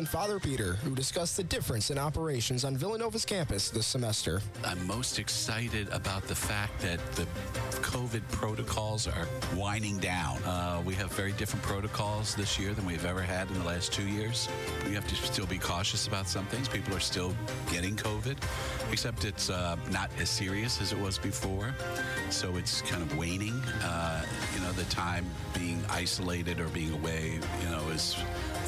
and Father Peter, who discussed the difference in operations on Villanova's campus this semester. I'm most excited about the fact that the COVID protocols are winding down. Uh, we have very different protocols this year than we've ever had in the last two years. We have to still be cautious about some things. People are still getting COVID, except it's uh, not as serious as it was before. So it's kind of waning. Uh, you know, the time being isolated or being away, you know, is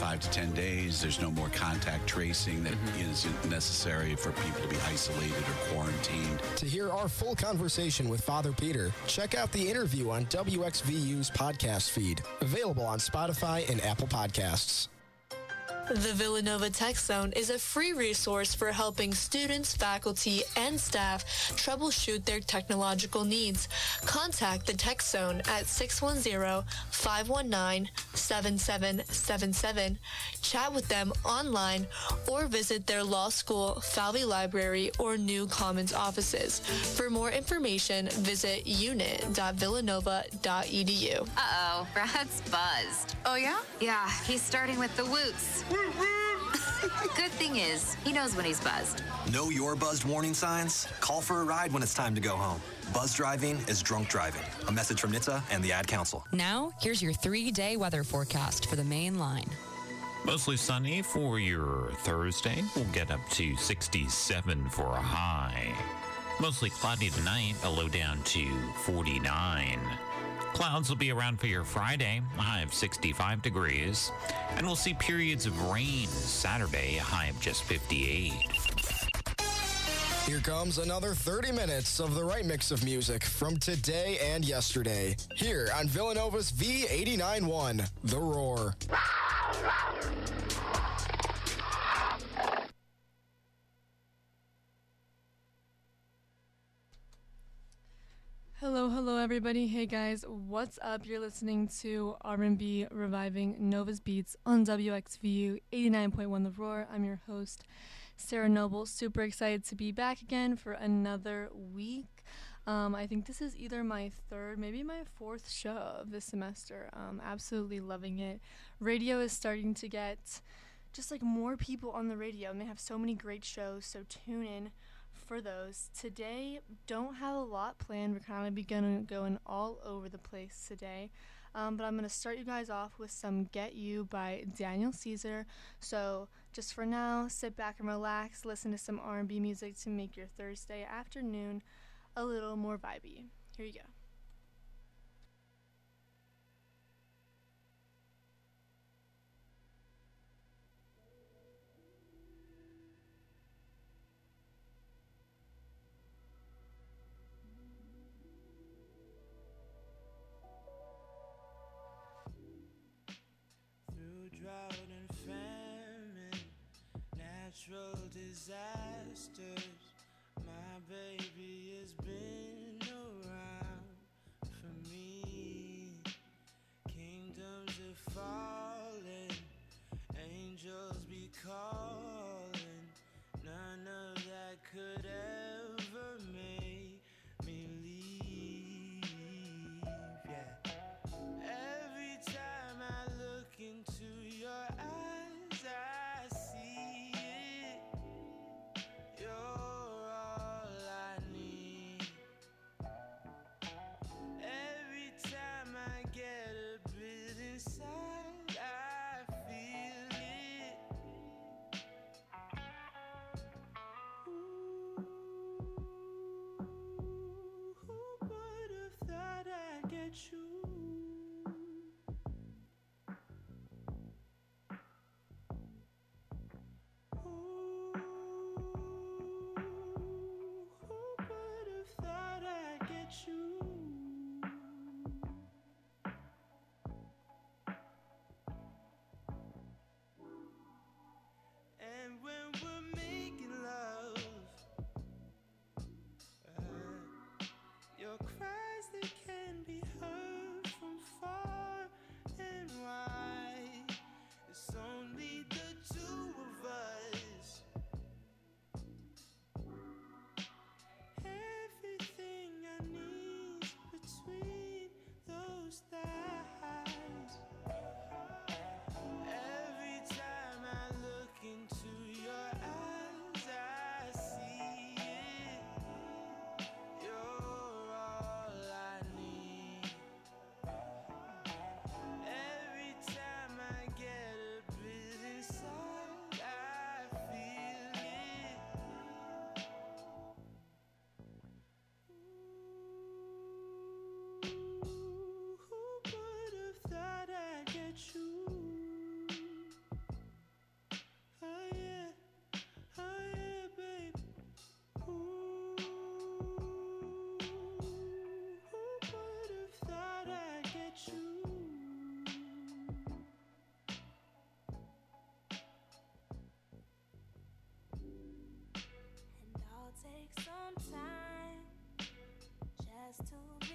five to 10 days. There's no more contact tracing that mm-hmm. is necessary for people to be isolated or quarantined. To hear our full conversation with Father Peter, check out the interview on WXVU's podcast feed, available on Spotify and Apple Podcasts. The Villanova Tech Zone is a free resource for helping students, faculty, and staff troubleshoot their technological needs. Contact the Tech Zone at 610-519-7777. Chat with them online or visit their law school, Falvey Library, or New Commons offices. For more information, visit unit.villanova.edu. Uh-oh, Brad's buzzed. Oh, yeah? Yeah, he's starting with the woots. Good thing is, he knows when he's buzzed. Know your buzzed warning signs? Call for a ride when it's time to go home. Buzz driving is drunk driving. A message from NHTSA and the Ad Council. Now, here's your three day weather forecast for the main line. Mostly sunny for your Thursday. We'll get up to 67 for a high. Mostly cloudy tonight, a low down to 49. Clouds will be around for your Friday, high of 65 degrees. And we'll see periods of rain Saturday, high of just 58. Here comes another 30 minutes of the right mix of music from today and yesterday. Here on Villanova's V89.1, The Roar. Hello, hello, everybody. Hey, guys, what's up? You're listening to R&B reviving Nova's Beats on WXVU 89.1 The Roar. I'm your host, Sarah Noble. Super excited to be back again for another week. Um, I think this is either my third, maybe my fourth show of this semester. Um, absolutely loving it. Radio is starting to get just like more people on the radio, and they have so many great shows. So tune in for those. Today, don't have a lot planned. We're kind of be going going all over the place today. Um, but I'm going to start you guys off with some Get You by Daniel Caesar. So just for now, sit back and relax, listen to some R&B music to make your Thursday afternoon a little more vibey. Here you go. Disasters, to be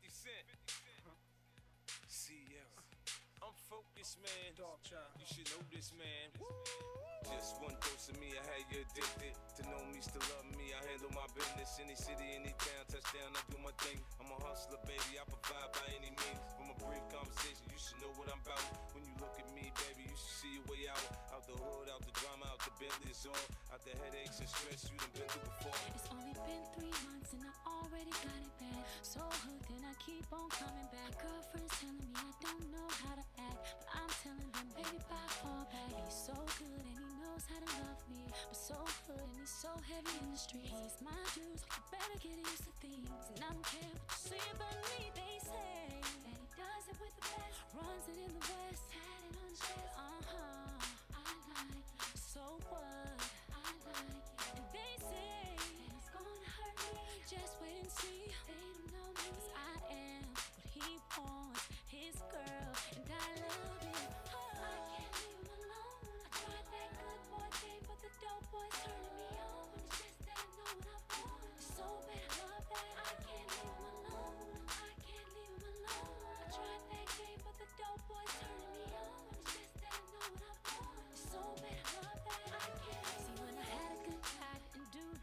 50 Cent. I'm focused, man. Dog child. You should know this, man. Just one dose of me, I had you addicted. To know me, still love me, I handle my business. Any city, any town, touchdown, I do my thing. I'm a hustler, baby, I provide by any means. From a brief conversation, you should know what I'm about. When you look baby, you should see your way out. Out the hood, out the drama, out the Bentley, it's all. Out the headaches and stress you done been through before. It's only been three months and I already got it bad. So hooked and I keep on coming back. Girlfriends telling me I don't know how to act, but I'm telling them, baby, bye, fall back. He's so good and he knows how to love me, but so good and he's so heavy in the streets. He's my dude, you better get used to things. And I don't care what you say about me, they say that he does it with the best. Runs it in the west, on his girl, and I love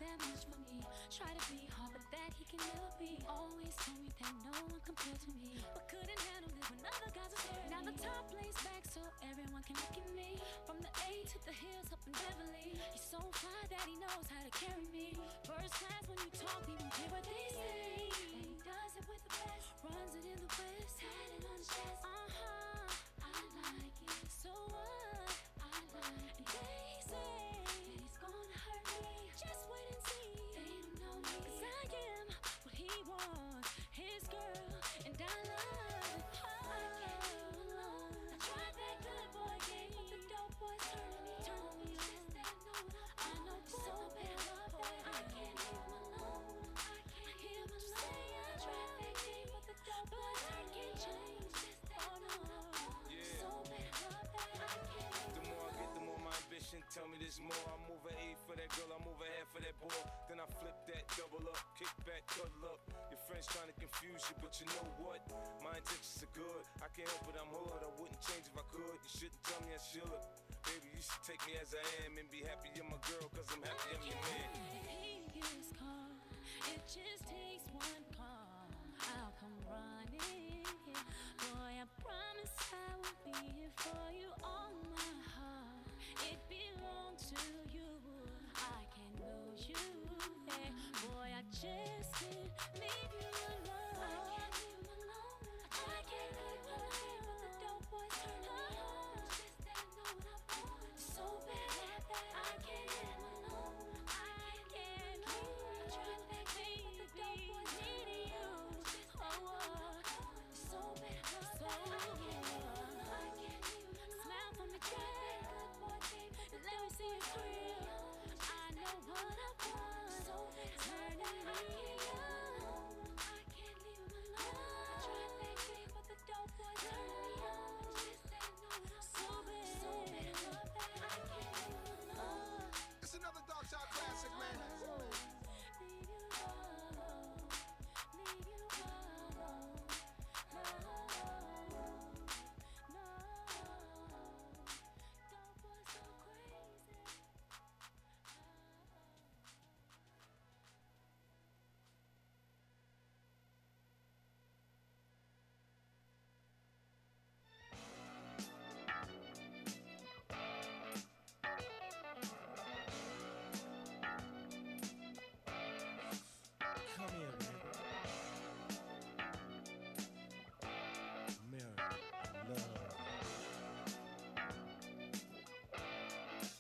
that much me. Try to be hard, but that he can never be. Always told me that no one compared to me, but couldn't handle it when other guys were staring. Now the top lays back so everyone can look at me. From the A to the hills up in Beverly, he's so fly that he knows how to carry me. First class when you talk, don't care what they say. And he does it with the best, runs it in the west, had it on his chest. Uh huh, I like it. So what? Tell more. I move a A for that girl, I move a half for that boy. Then I flip that double up, kick back, cuddle up. Your friends trying to confuse you, but you know what? My intentions are good. I can't help it, I'm hood. I wouldn't change if I could. You shouldn't tell me I should. Baby, you should take me as I am and be happy you're my girl, cause I'm happy I'm your man. He gets caught. It just takes one call. I'll come running. Boy, I promise I will be here for you all my heart. It belongs to you. I can't lose you. Hey, boy, I just can't leave you alone. Real. I know what I want. So turning me on.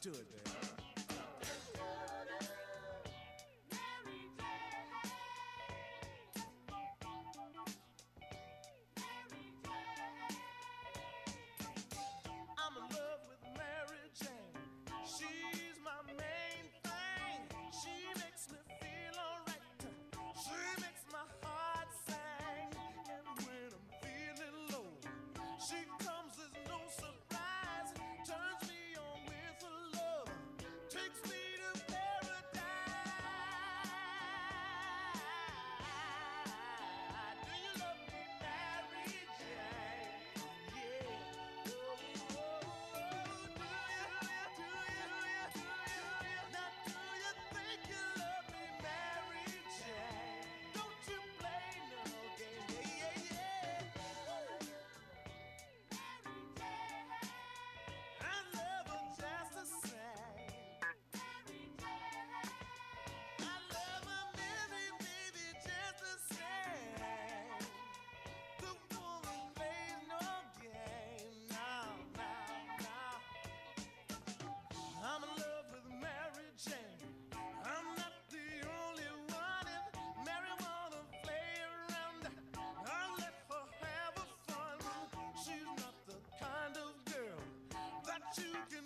Do it, baby. together.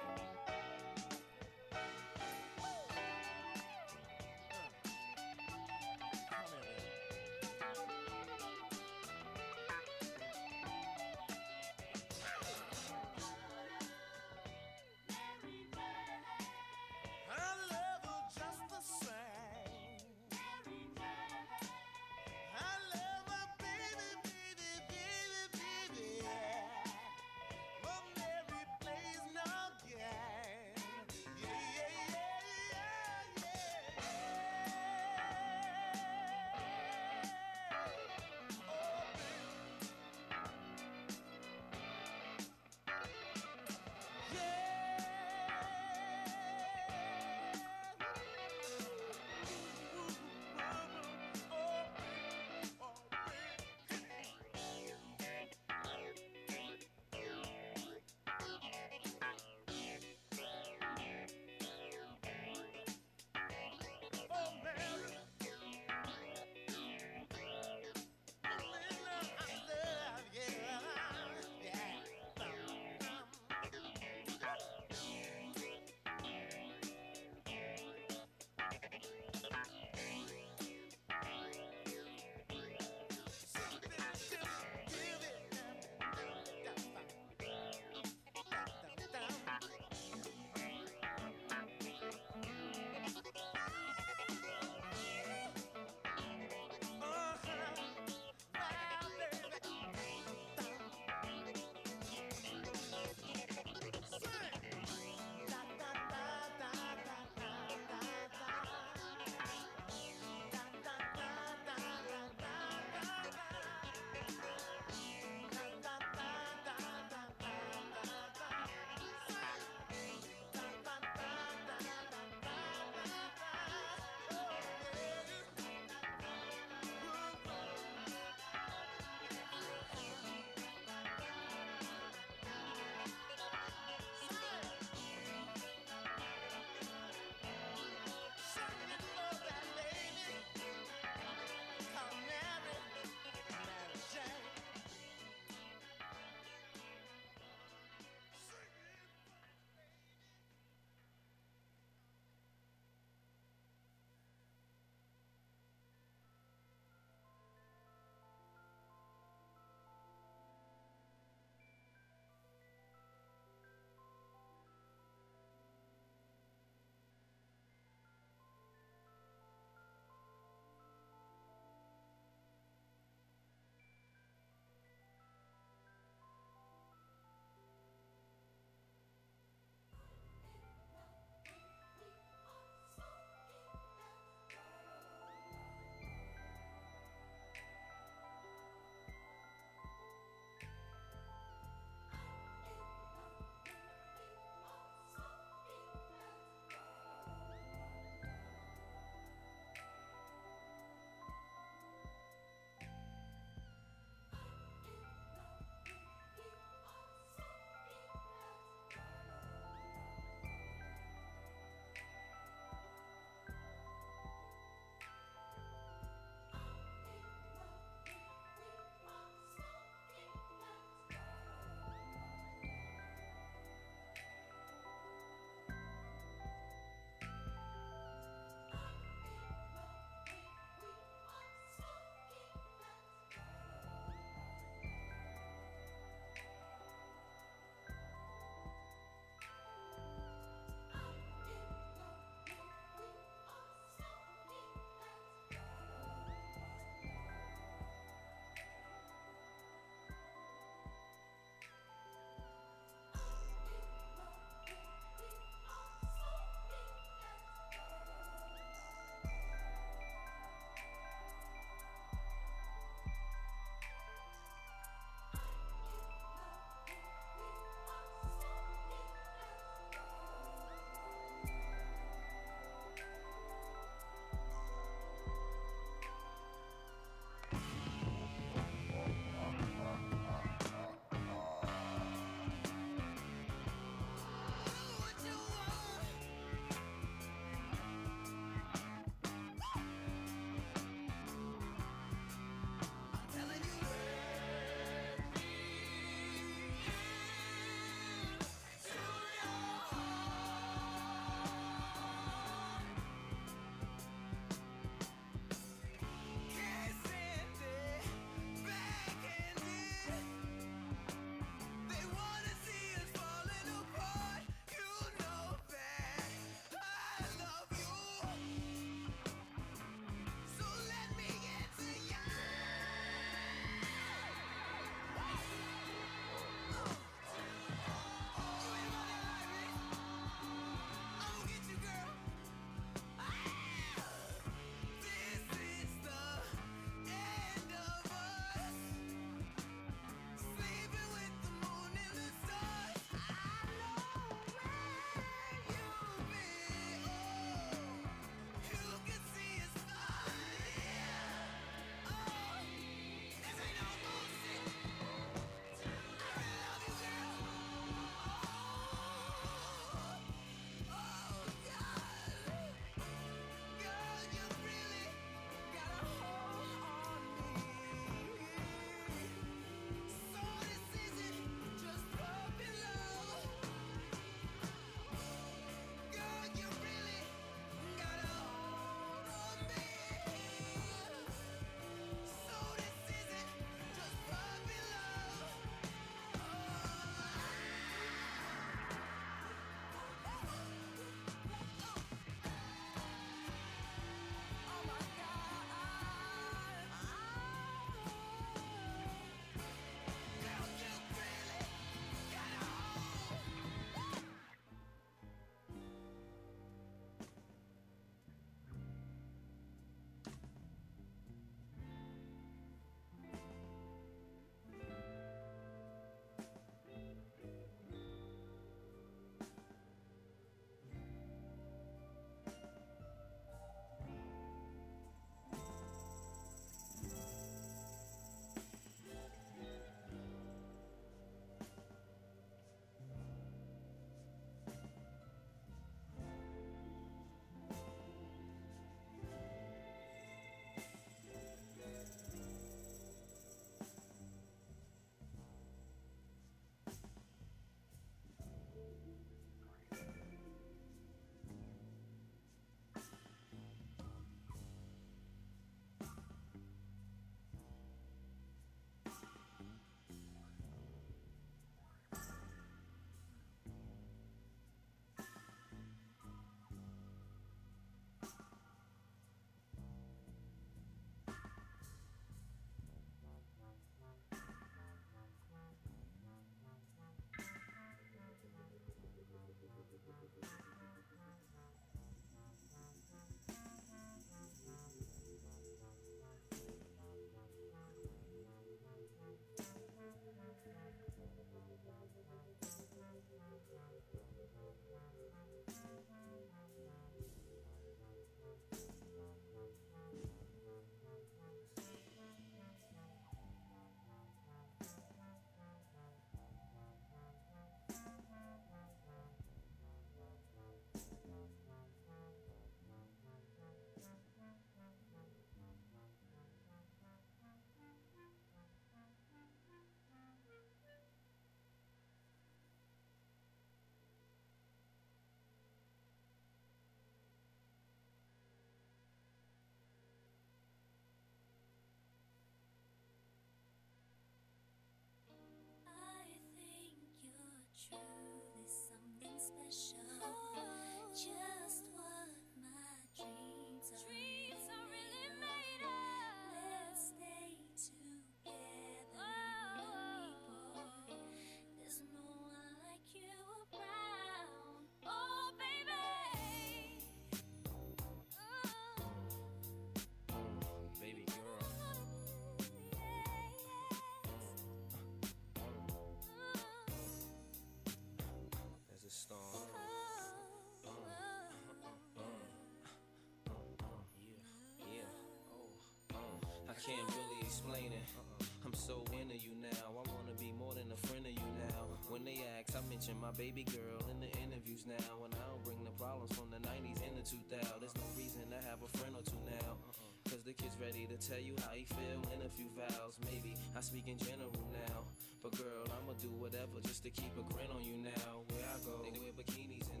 Can't really explain it. Uh-uh. I'm so into you now. I wanna be more than a friend of you now. When they ask, I mention my baby girl in the interviews now. And I don't bring the problems from the 90s and the 2000s. There's no reason to have a friend or two now. Uh-uh. Cause the kid's ready to tell you how he feel in a few vows. Maybe I speak in general now. But girl, I'ma do whatever just to keep a grin on you now. Where I go, they wear bikinis in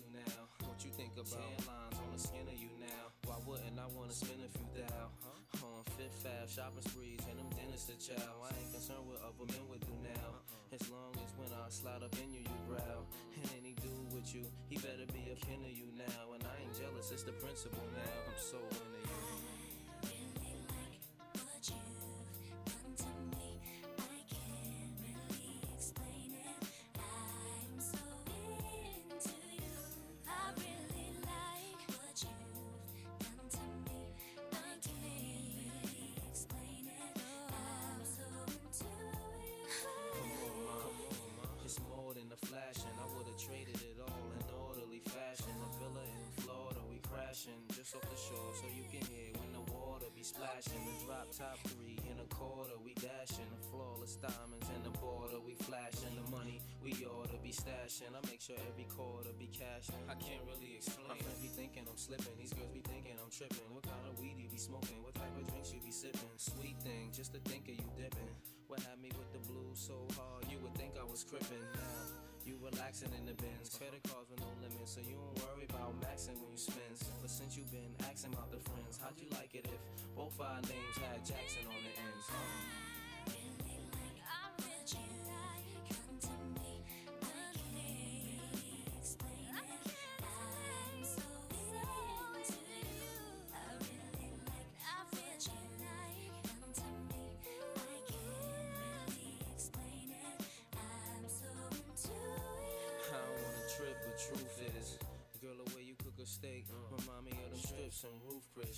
winter now. What you think about tan lines on the skin of you now? Why wouldn't I wanna spend a few thou? On Fifth Ave, shopping sprees, and them dinners to chow. I ain't concerned what other men would do now. Uh-uh. As long as when I slide up in you, you growl. And any dude with you, he better be a kin of you now. And I ain't jealous, it's the principle now. I'm so into you. Top three in a quarter, we dashing. The flawless diamonds in the border, we flashing. The money we ought to be stashing. I make sure every quarter be cashing. I can't really explain. My friends be thinking I'm slipping. These girls be thinking I'm tripping. What kind of weed you be smoking? What type of drinks you be sipping? Sweet thing, just to think of you dipping. What had me with the blues so hard, you would think I was crippin'. Now you relaxing in the bins, credit cards with no limits, so you don't worry about maxing when you spend. But since you've been asking about the friends, how'd you like it if both our names had Jackson on the ends? I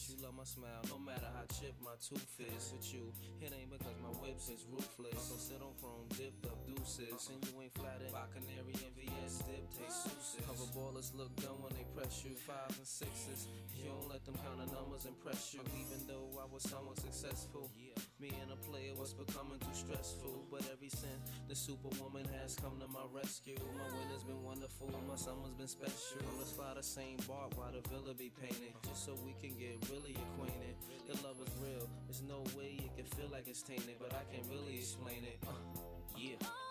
You love my smile, no matter how chipped my tooth is. With you, it ain't because my whips is ruthless. So sit on chrome, dipped up deuces, and you ain't flattered by canary and VS dip taste souses. Cover ballers look dumb when they press you, fives and sixes. You don't let them count the numbers impress you, even though I was somewhat successful. Me and a player was becoming too stressful, but every since the superwoman has come to my rescue, my winter's been wonderful, my summer's been special. Let's fly the same bark while the villa be painted, just so we can get really acquainted. The love is real, there's no way it can feel like it's tainted, but I can't really explain it. Uh, yeah.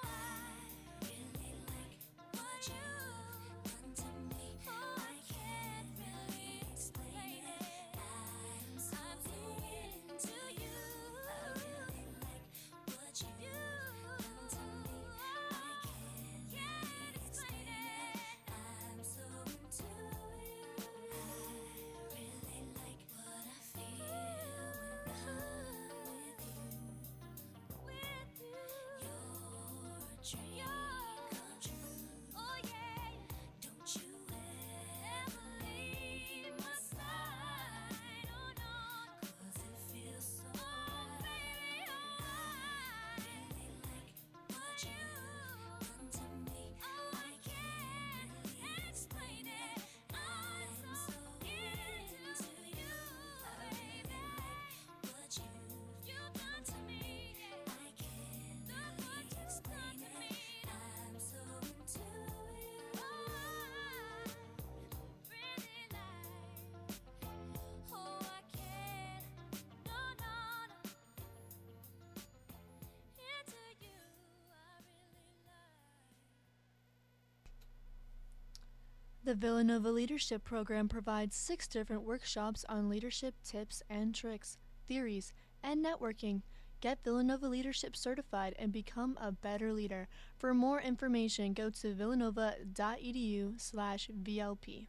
The Villanova Leadership Program provides six different workshops on leadership tips and tricks, theories, and networking. Get Villanova Leadership certified and become a better leader. For more information, go to villanova.edu/vlp.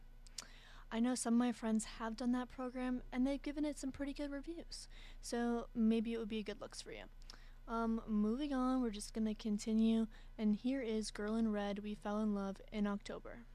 I know some of my friends have done that program and they've given it some pretty good reviews. So maybe it would be a good looks for you. Um, moving on, we're just gonna continue, and here is Girl in Red. We fell in love in October.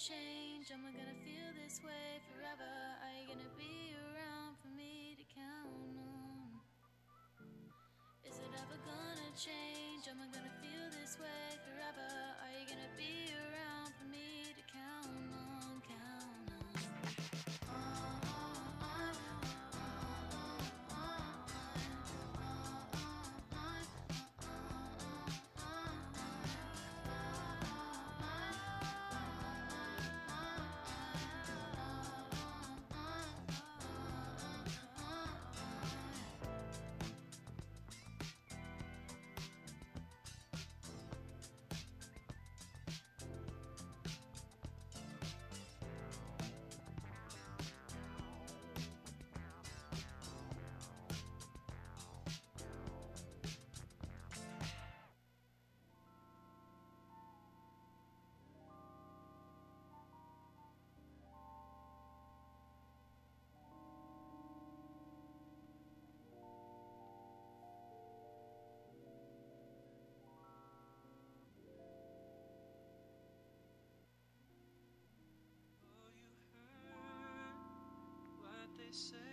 Change? Am I gonna feel this way say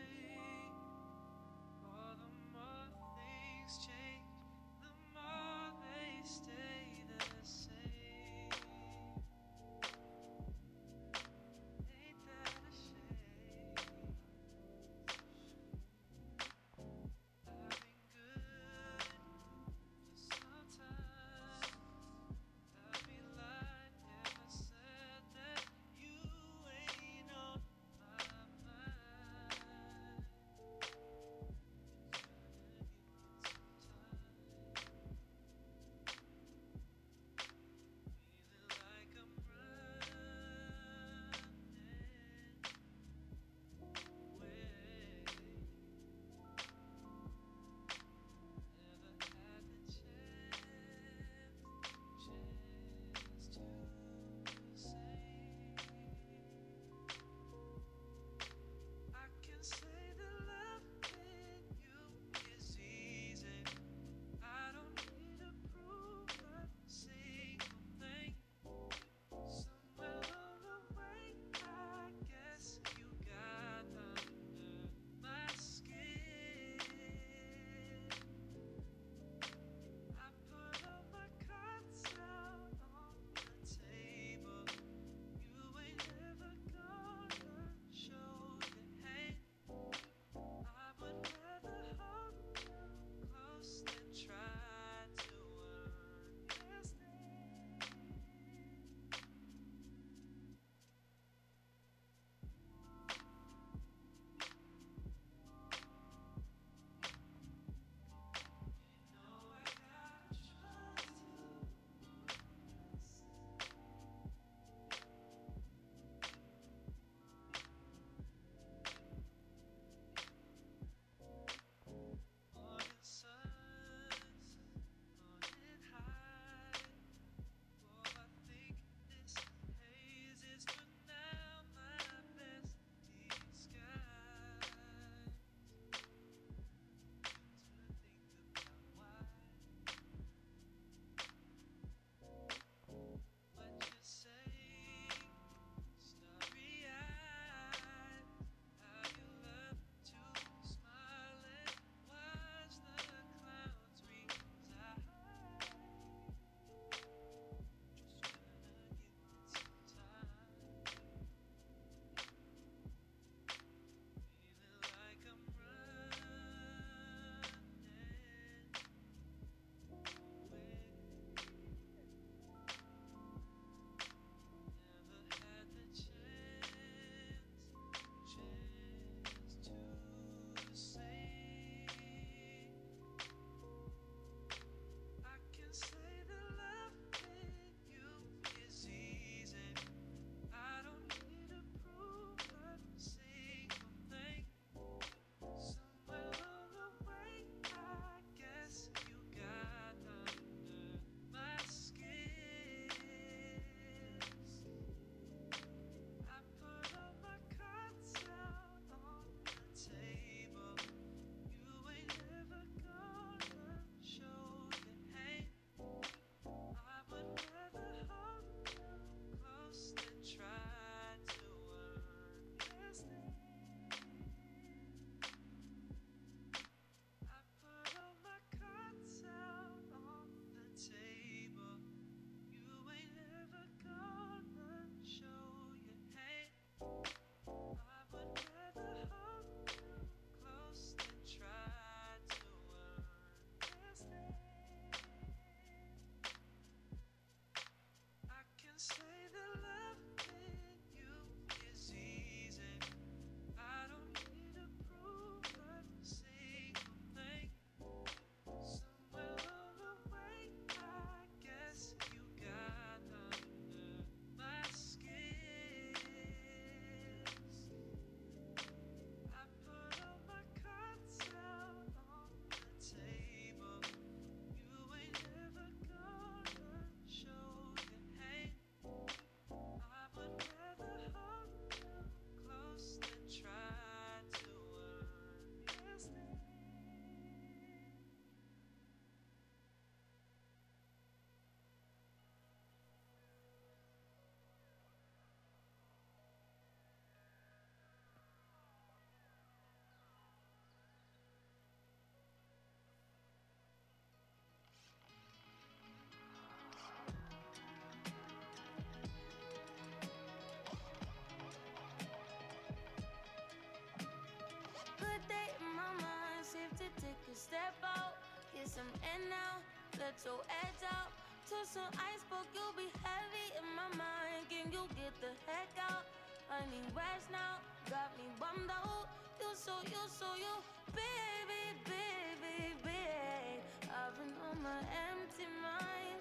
take a step out, get some air now, let your edge out. To some iceberg, you'll be heavy in my mind. Can you get the heck out? I need rest now, got me bummed out. You so, you so, you, baby, baby, baby. I've been on my empty mind.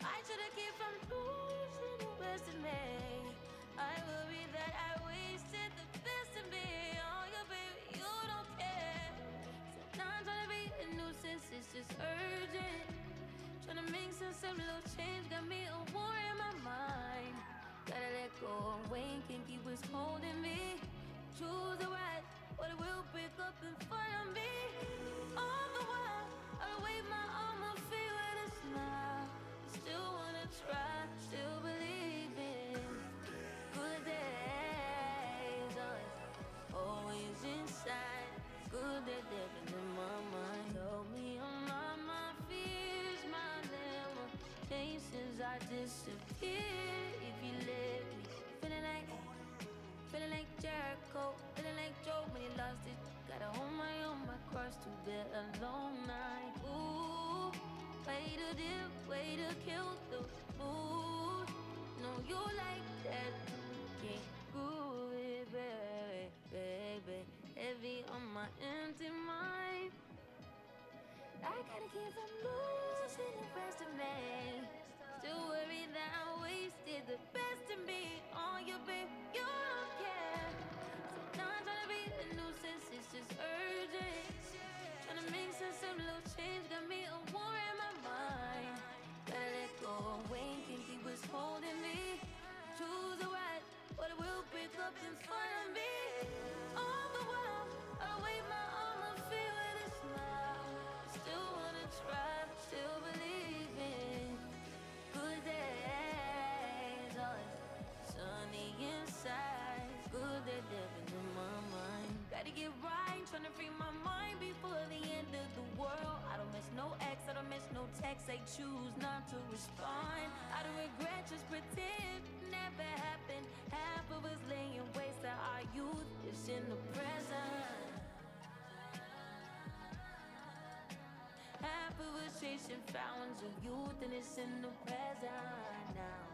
I should've kept from losing the best in me. I worry that I wasted the best in me. Oh, yeah, baby, you don't. So trying to be a nuisance, it's just urgent. Trying to make of little change, got me a war in my mind. Gotta let go away, can't keep what's holding me. Choose the right, but it will pick up front of me. All the while, I wave my arm, I feel with a smile. Still wanna try, still believe in good days. Always, inside, good they've in my mind. Told me I'm not my fears, my limitations. I disappear if you let me. Feeling like, feeling like Jericho, feeling like Job when he lost it. Gotta hold my own, my cross to bear a long night. Ooh, way to dip, way to kill the mood. No, you like that, can't prove it, baby. Heavy on my empty mind. I gotta keep from losing the rest of me. Still worried that I wasted the best in me. Oh, you babe, you don't care. So now I'm trying to be a nuisance, it's just urgent. Trying to make sense of little change, got me a war in my mind. Gotta let go away, can't keep what's holding me. Choose the right, but it will pick up in front of me. That living in my mind. Gotta get right, trying to free my mind before the end of the world. I don't miss no ex, I don't miss no text. They choose not to respond. I don't regret, just pretend never happened. Half of us laying waste to our youth is in the present. Half of us chasing fountains of youth and it's in the present now.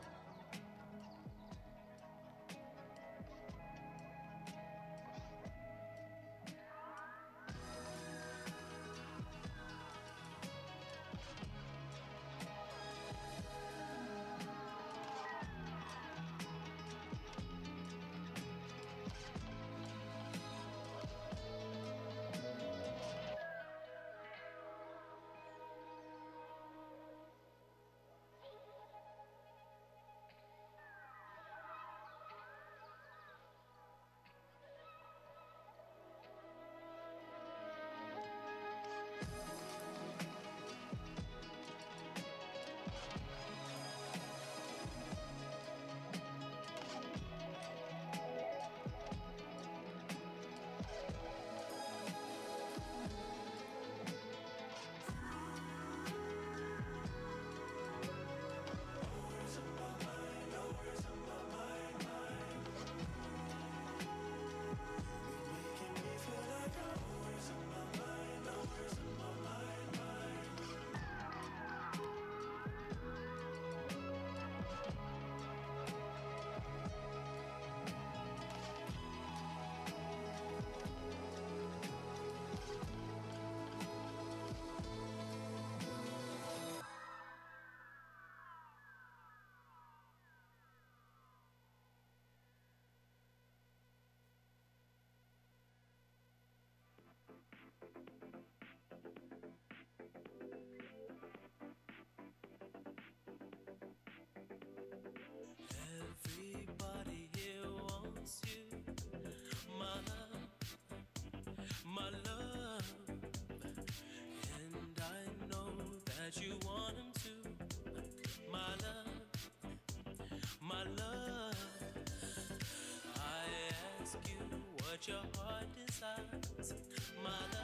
That you want him to, my love, my love. I ask you what your heart desires, my love,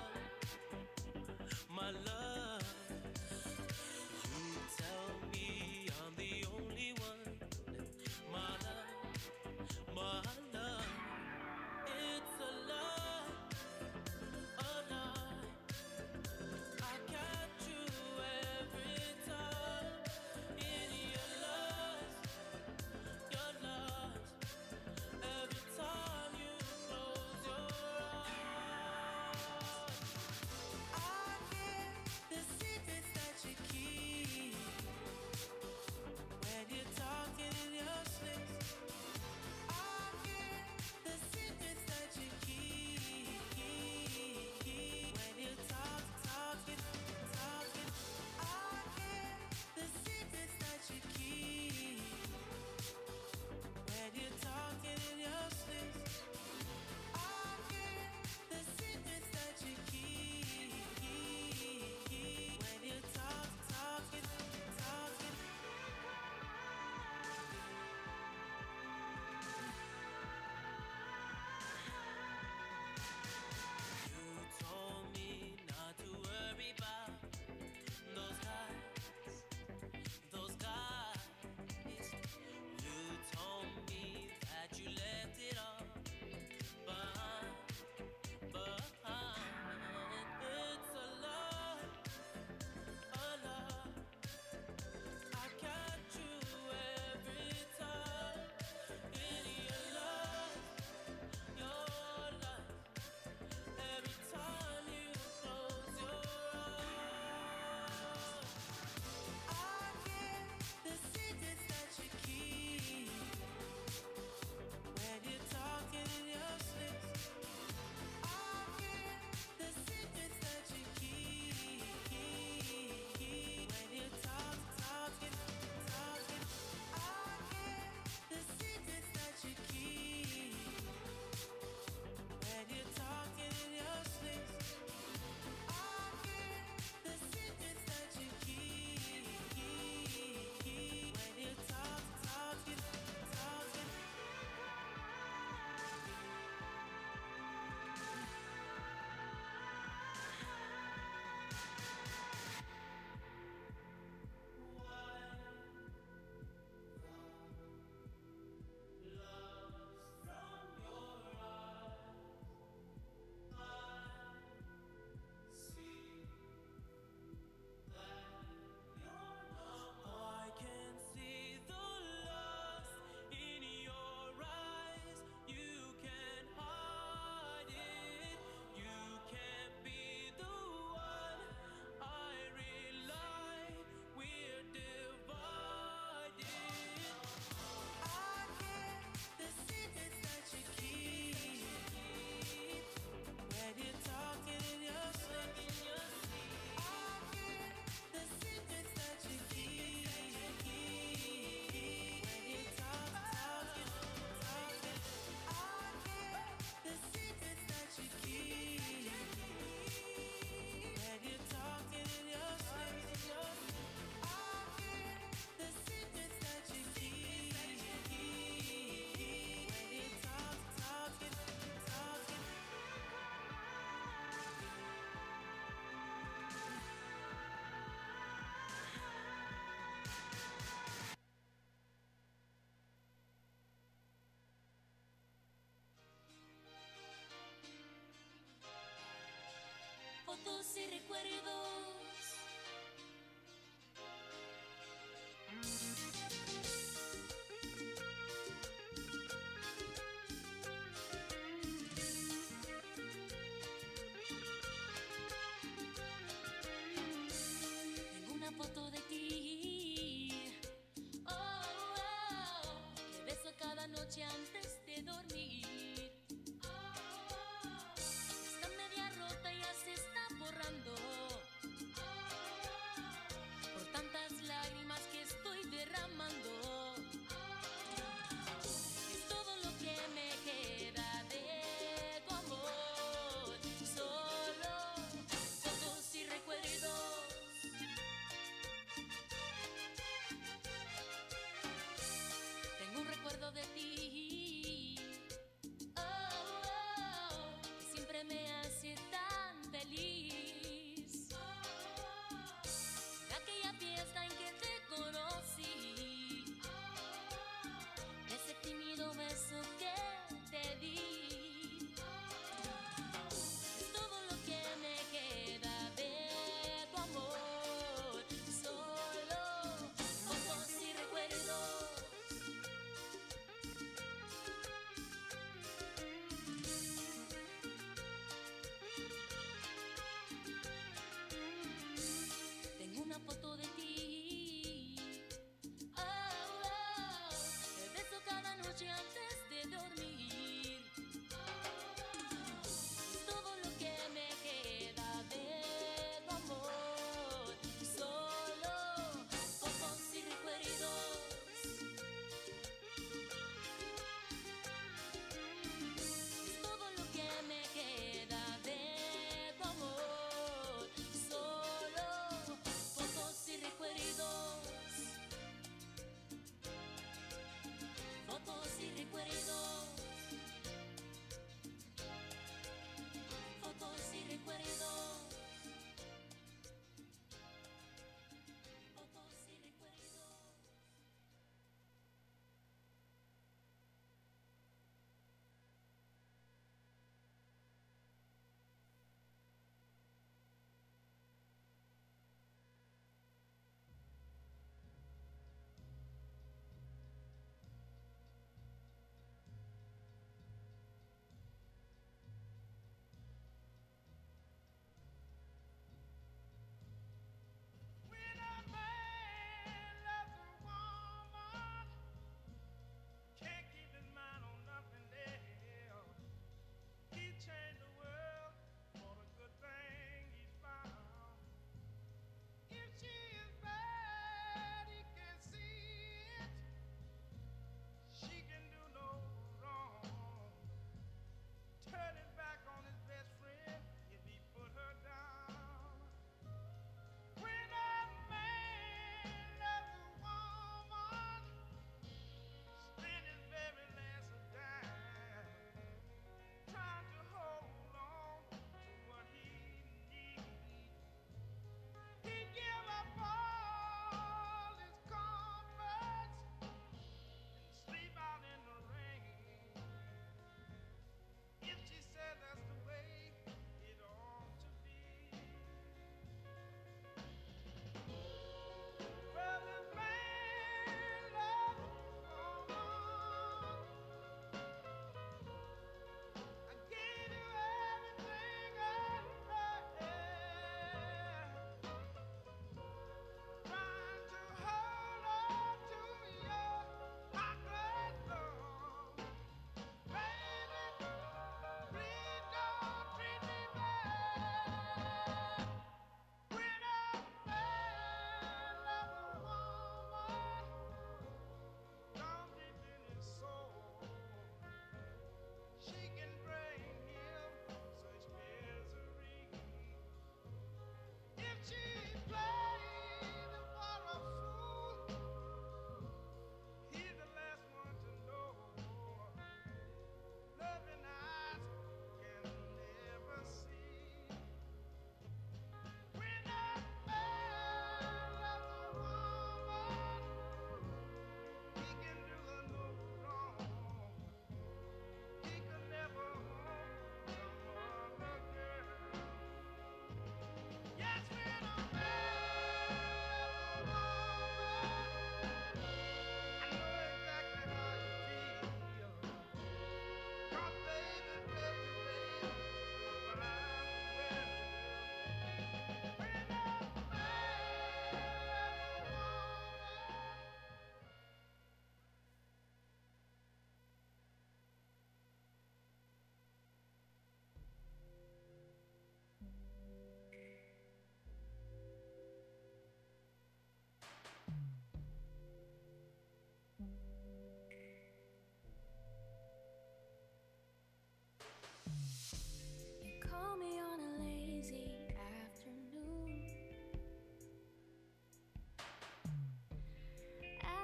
fotos y recuerdos.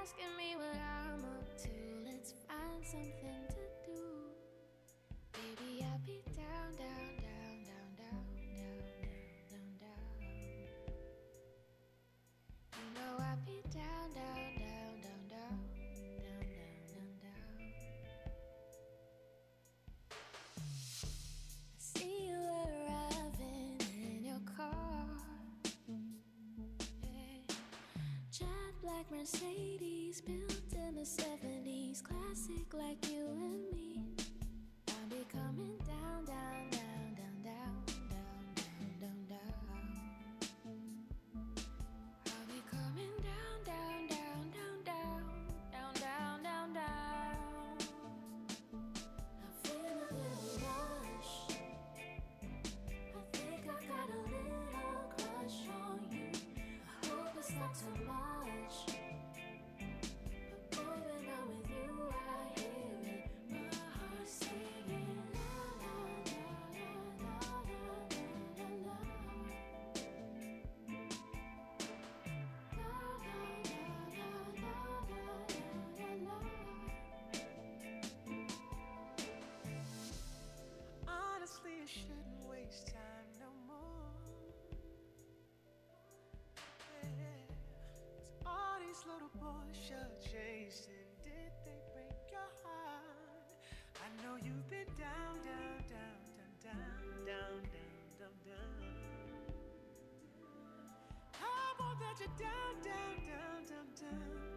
Asking me what I'm up to, let's find something to do. Baby, I'll be down, down, down, down, down, down, down, down, down. You know I'll be down, down, down, down, down, down, down, down, down. I see you arriving in your car. Hey. Jet black Mercedes built in the 70s, classic like you and down, down, down, down, down, down, down, down, down. I you're down, down, down, down, down, down, down,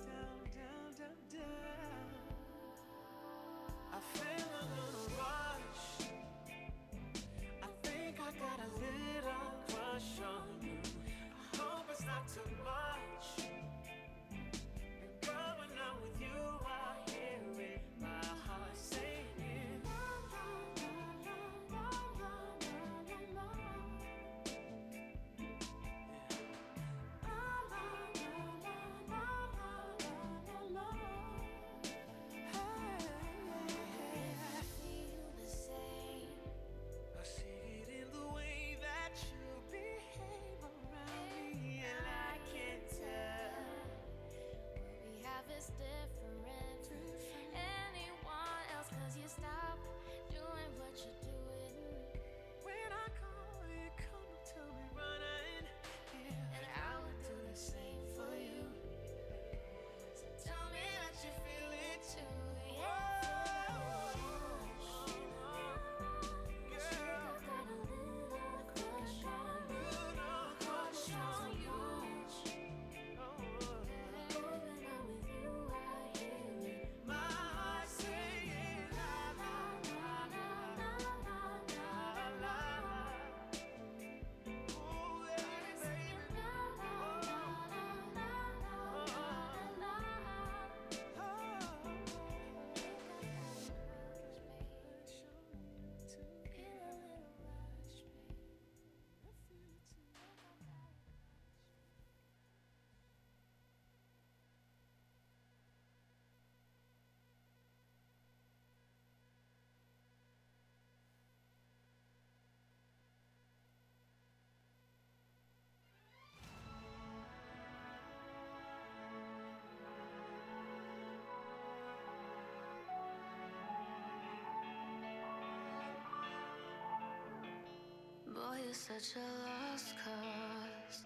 You're such a lost cause.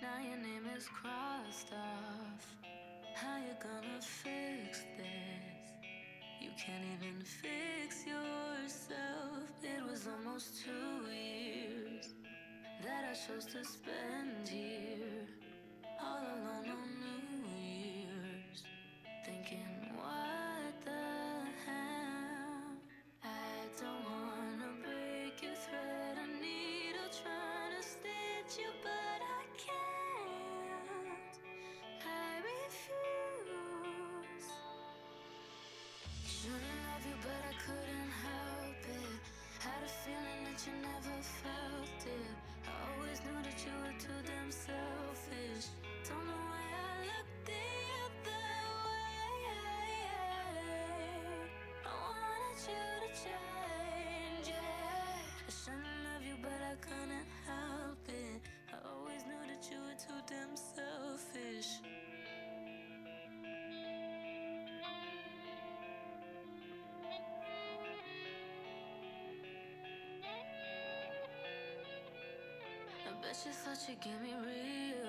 Now your name is crossed off. How you gonna fix this? You can't even fix yourself. It was almost two years that I chose to spend here, felt it. I always knew that you were too damn selfish. Don't know why I looked the other way. I wanted you to change. Yeah. I shouldn't love you, but I couldn't help it. I always knew that you were too damn selfish. Bet you thought you'd give me real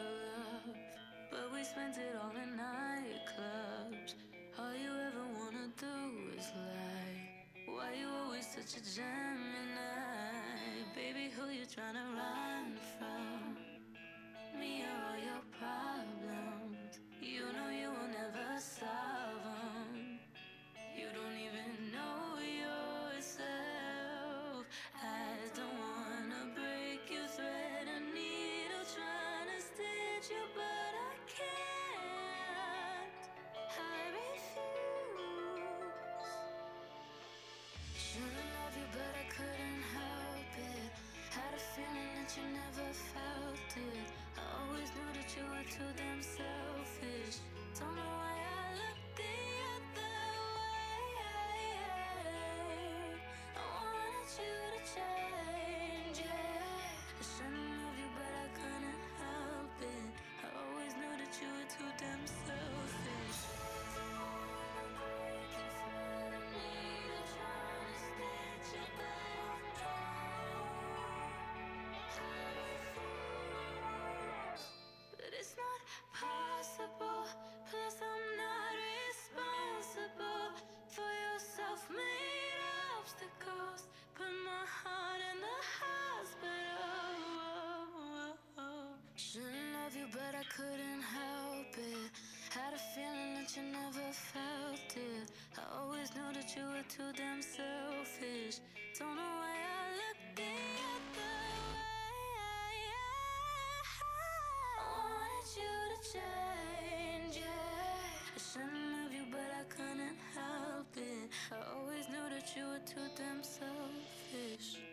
you were too damn selfish. Don't know why I looked the other way. I wanted you to change it. I shouldn't love you, but I couldn't help it. I always knew that you were too damn selfish. Shouldn't love you, but I couldn't help it. Had a feeling that you never felt it. I always knew that you were too damn selfish. Don't know why I looked the other way. I wanted you to change it. I shouldn't love you, but I couldn't help it. I always knew that you were too damn selfish.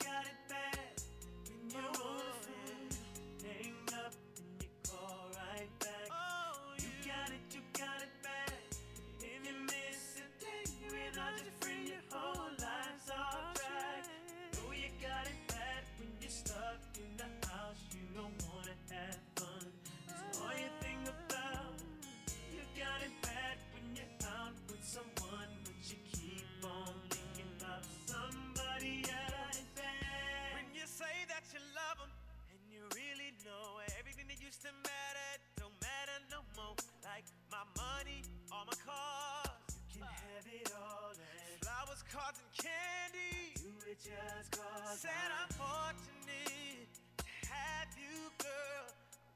Just cause. Said I'm fortunate to have you, girl.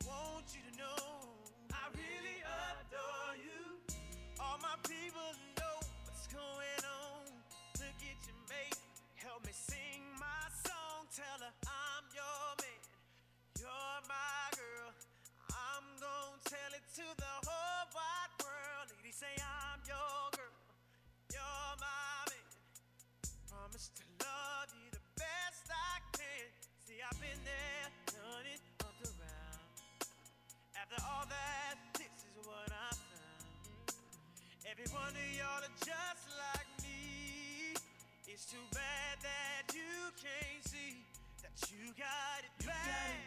Want you to know I really adore you. All my people know what's going on. Look at your mate, help me sing my song. Tell her I'm your man, you're my girl. I'm gonna tell it to the whole wide world. Ladies say I'm your you got it bad.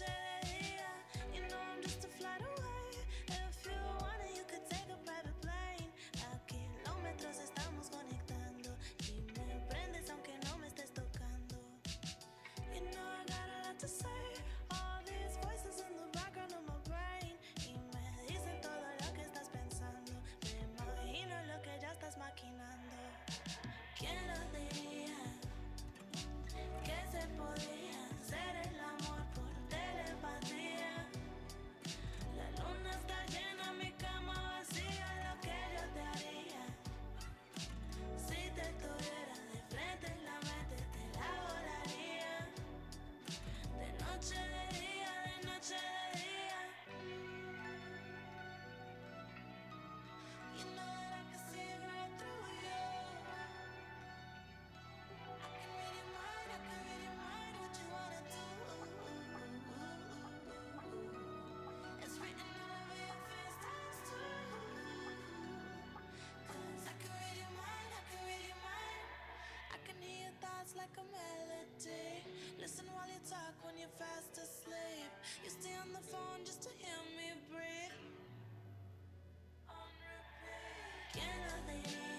De you're fast asleep. You stay on the phone just to hear me breathe. On repeat. ¿Quién lo diría?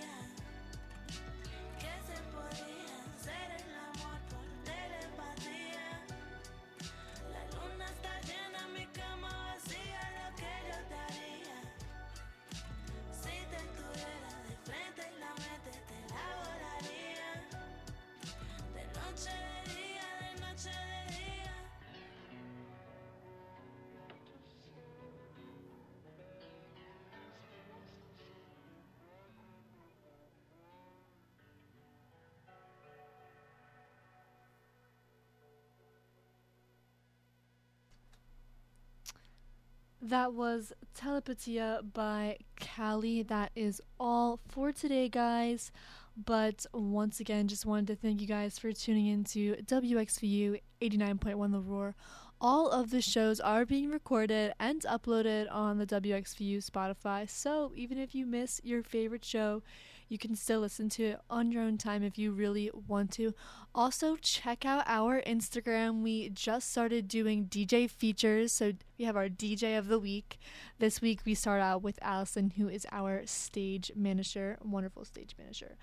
That was Telepatia by Kali. That is all for today, guys. But once again, just wanted to thank you guys for tuning into WXVU 89.1 The Roar. All of the shows are being recorded and uploaded on the WXVU Spotify. So even if you miss your favorite show, you can still listen to it on your own time if you really want to. Also, check out our Instagram. We just started doing DJ features. So we have our DJ of the week. This week we start out with Allison, who is our stage manager, wonderful stage manager.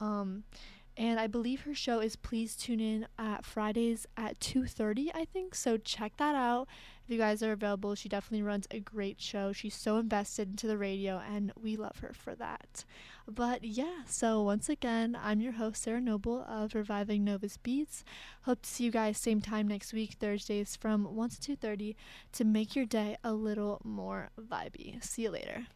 Um, and I believe her show is Please Tune In at Fridays at 2:30, I think. So check that out. If you guys are available, she definitely runs a great show. She's so invested into the radio, and we love her for that. But yeah, so once again, I'm your host, Sarah Noble of Reviving Novus Beats. Hope to see you guys same time next week, Thursdays from 1 to 2.30 to make your day a little more vibey. See you later.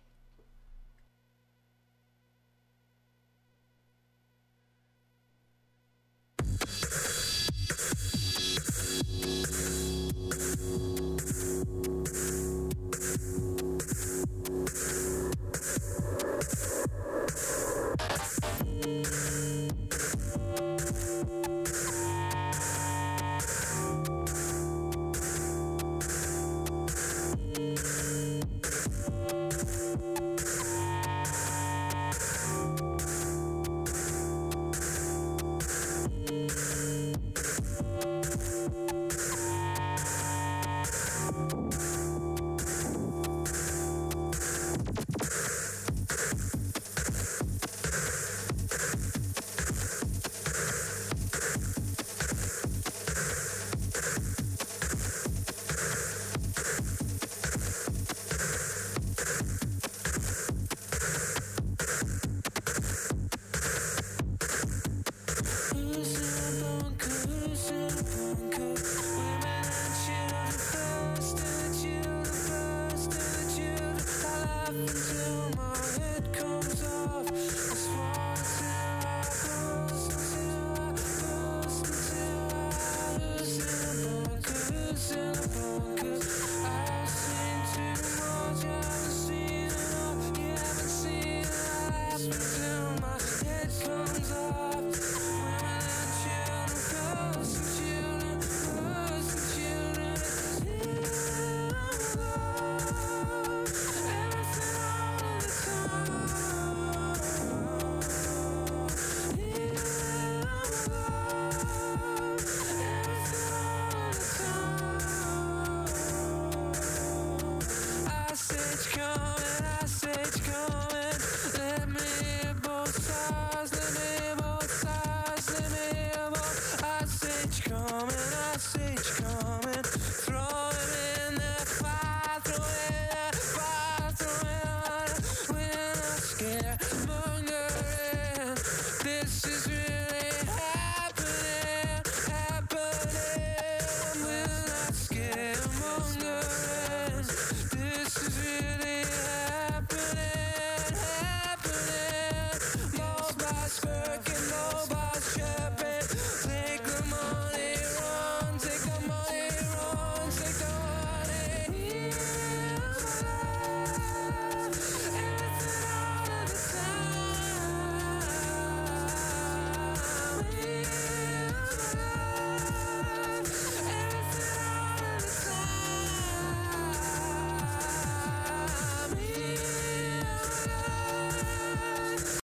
you